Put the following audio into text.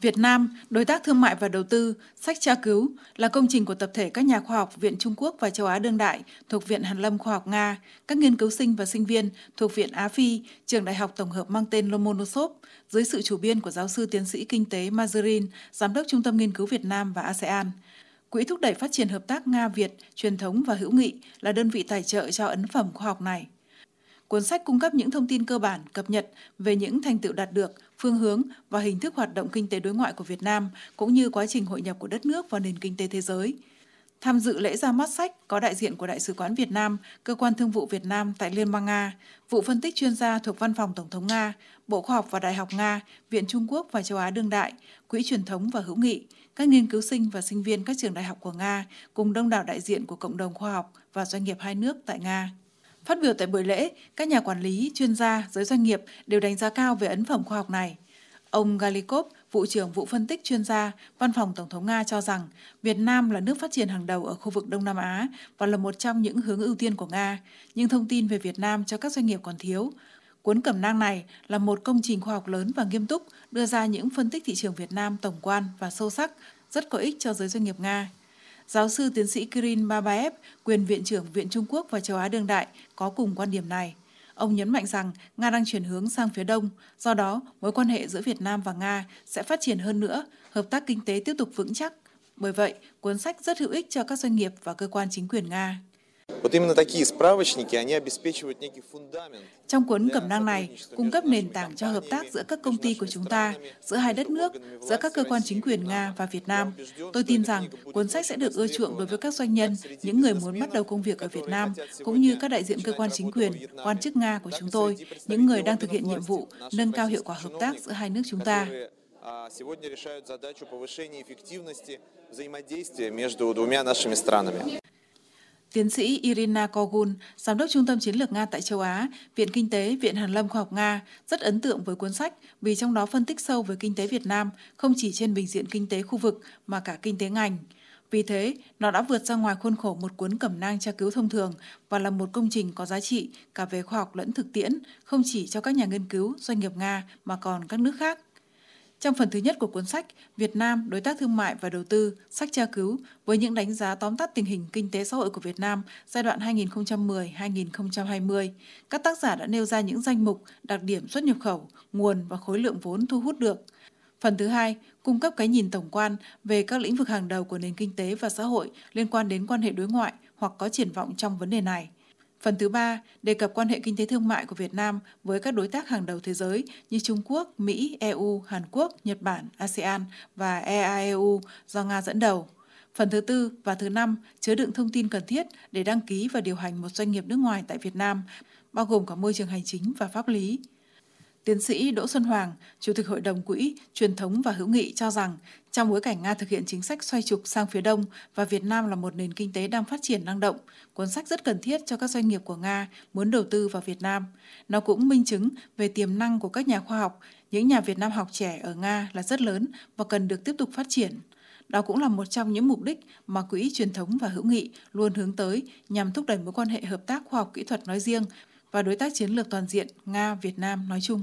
Việt Nam, đối tác thương mại và đầu tư, sách tra cứu là công trình của tập thể các nhà khoa học Viện Trung Quốc và Châu Á Đương Đại thuộc Viện Hàn Lâm Khoa học Nga, các nghiên cứu sinh và sinh viên thuộc Viện Á Phi, trường đại học tổng hợp mang tên Lomonosov, dưới sự chủ biên của giáo sư tiến sĩ kinh tế Mazurin, giám đốc Trung tâm Nghiên cứu Việt Nam và ASEAN. Quỹ thúc đẩy phát triển hợp tác Nga-Việt, truyền thống và hữu nghị là đơn vị tài trợ cho ấn phẩm khoa học này. Cuốn sách cung cấp những thông tin cơ bản, cập nhật về những thành tựu đạt được, phương hướng và hình thức hoạt động kinh tế đối ngoại của Việt Nam, cũng như quá trình hội nhập của đất nước vào nền kinh tế thế giới. Tham dự lễ ra mắt sách có đại diện của Đại sứ quán Việt Nam, Cơ quan Thương vụ Việt Nam tại Liên bang Nga, vụ phân tích chuyên gia thuộc Văn phòng Tổng thống Nga, Bộ Khoa học và Đại học Nga, Viện Trung Quốc và Châu Á Đương Đại, Quỹ truyền thống và hữu nghị, các nghiên cứu sinh và sinh viên các trường đại học của Nga, cùng đông đảo đại diện của cộng đồng khoa học và doanh nghiệp hai nước tại Nga. Phát biểu tại buổi lễ, các nhà quản lý, chuyên gia, giới doanh nghiệp đều đánh giá cao về ấn phẩm khoa học này. Ông Galikov, vụ trưởng vụ phân tích chuyên gia, Văn phòng Tổng thống Nga cho rằng Việt Nam là nước phát triển hàng đầu ở khu vực Đông Nam Á và là một trong những hướng ưu tiên của Nga, nhưng thông tin về Việt Nam cho các doanh nghiệp còn thiếu. Cuốn cẩm nang này là một công trình khoa học lớn và nghiêm túc, đưa ra những phân tích thị trường Việt Nam tổng quan và sâu sắc, rất có ích cho giới doanh nghiệp Nga. Giáo sư tiến sĩ Kirin Babaev, quyền viện trưởng Viện Trung Quốc và Châu Á Đương Đại, có cùng quan điểm này. Ông nhấn mạnh rằng Nga đang chuyển hướng sang phía đông, do đó mối quan hệ giữa Việt Nam và Nga sẽ phát triển hơn nữa, hợp tác kinh tế tiếp tục vững chắc. Bởi vậy, cuốn sách rất hữu ích cho các doanh nghiệp và cơ quan chính quyền Nga. Trong cuốn cẩm nang này, cung cấp nền tảng cho hợp tác giữa các công ty của chúng ta, giữa hai đất nước, giữa các cơ quan chính quyền Nga và Việt Nam. Tôi tin rằng cuốn sách sẽ được ưa chuộng đối với các doanh nhân, những người muốn bắt đầu công việc ở Việt Nam, cũng như các đại diện cơ quan chính quyền, quan chức Nga của chúng tôi, những người đang thực hiện nhiệm vụ nâng cao hiệu quả hợp tác giữa hai nước chúng ta. Сегодня решают задачу повышения эффективности взаимодействия между двумя нашими странами. Tiến sĩ Irina Kogun, Giám đốc Trung tâm Chiến lược Nga tại châu Á, Viện Kinh tế, Viện Hàn Lâm Khoa học Nga, rất ấn tượng với cuốn sách vì trong đó phân tích sâu về kinh tế Việt Nam, không chỉ trên bình diện kinh tế khu vực mà cả kinh tế ngành. Vì thế, nó đã vượt ra ngoài khuôn khổ một cuốn cẩm nang tra cứu thông thường và là một công trình có giá trị cả về khoa học lẫn thực tiễn, không chỉ cho các nhà nghiên cứu, doanh nghiệp Nga mà còn các nước khác. Trong phần thứ nhất của cuốn sách Việt Nam, đối tác thương mại và đầu tư, sách tra cứu với những đánh giá tóm tắt tình hình kinh tế xã hội của Việt Nam giai đoạn 2010-2020, các tác giả đã nêu ra những danh mục, đặc điểm xuất nhập khẩu, nguồn và khối lượng vốn thu hút được. Phần thứ hai, cung cấp cái nhìn tổng quan về các lĩnh vực hàng đầu của nền kinh tế và xã hội liên quan đến quan hệ đối ngoại hoặc có triển vọng trong vấn đề này. Phần thứ ba, đề cập quan hệ kinh tế thương mại của Việt Nam với các đối tác hàng đầu thế giới như Trung Quốc, Mỹ, EU, Hàn Quốc, Nhật Bản, ASEAN và EAEU do Nga dẫn đầu. Phần thứ tư và thứ năm chứa đựng thông tin cần thiết để đăng ký và điều hành một doanh nghiệp nước ngoài tại Việt Nam, bao gồm cả môi trường hành chính và pháp lý. Tiến sĩ Đỗ Xuân Hoàng, Chủ tịch Hội đồng Quỹ Truyền thống và Hữu nghị cho rằng trong bối cảnh Nga thực hiện chính sách xoay trục sang phía đông và Việt Nam là một nền kinh tế đang phát triển năng động, cuốn sách rất cần thiết cho các doanh nghiệp của Nga muốn đầu tư vào Việt Nam. Nó cũng minh chứng về tiềm năng của các nhà khoa học, những nhà Việt Nam học trẻ ở Nga là rất lớn và cần được tiếp tục phát triển. Đó cũng là một trong những mục đích mà Quỹ Truyền thống và Hữu nghị luôn hướng tới nhằm thúc đẩy mối quan hệ hợp tác khoa học kỹ thuật nói riêng và đối tác chiến lược toàn diện Nga-Việt Nam nói chung.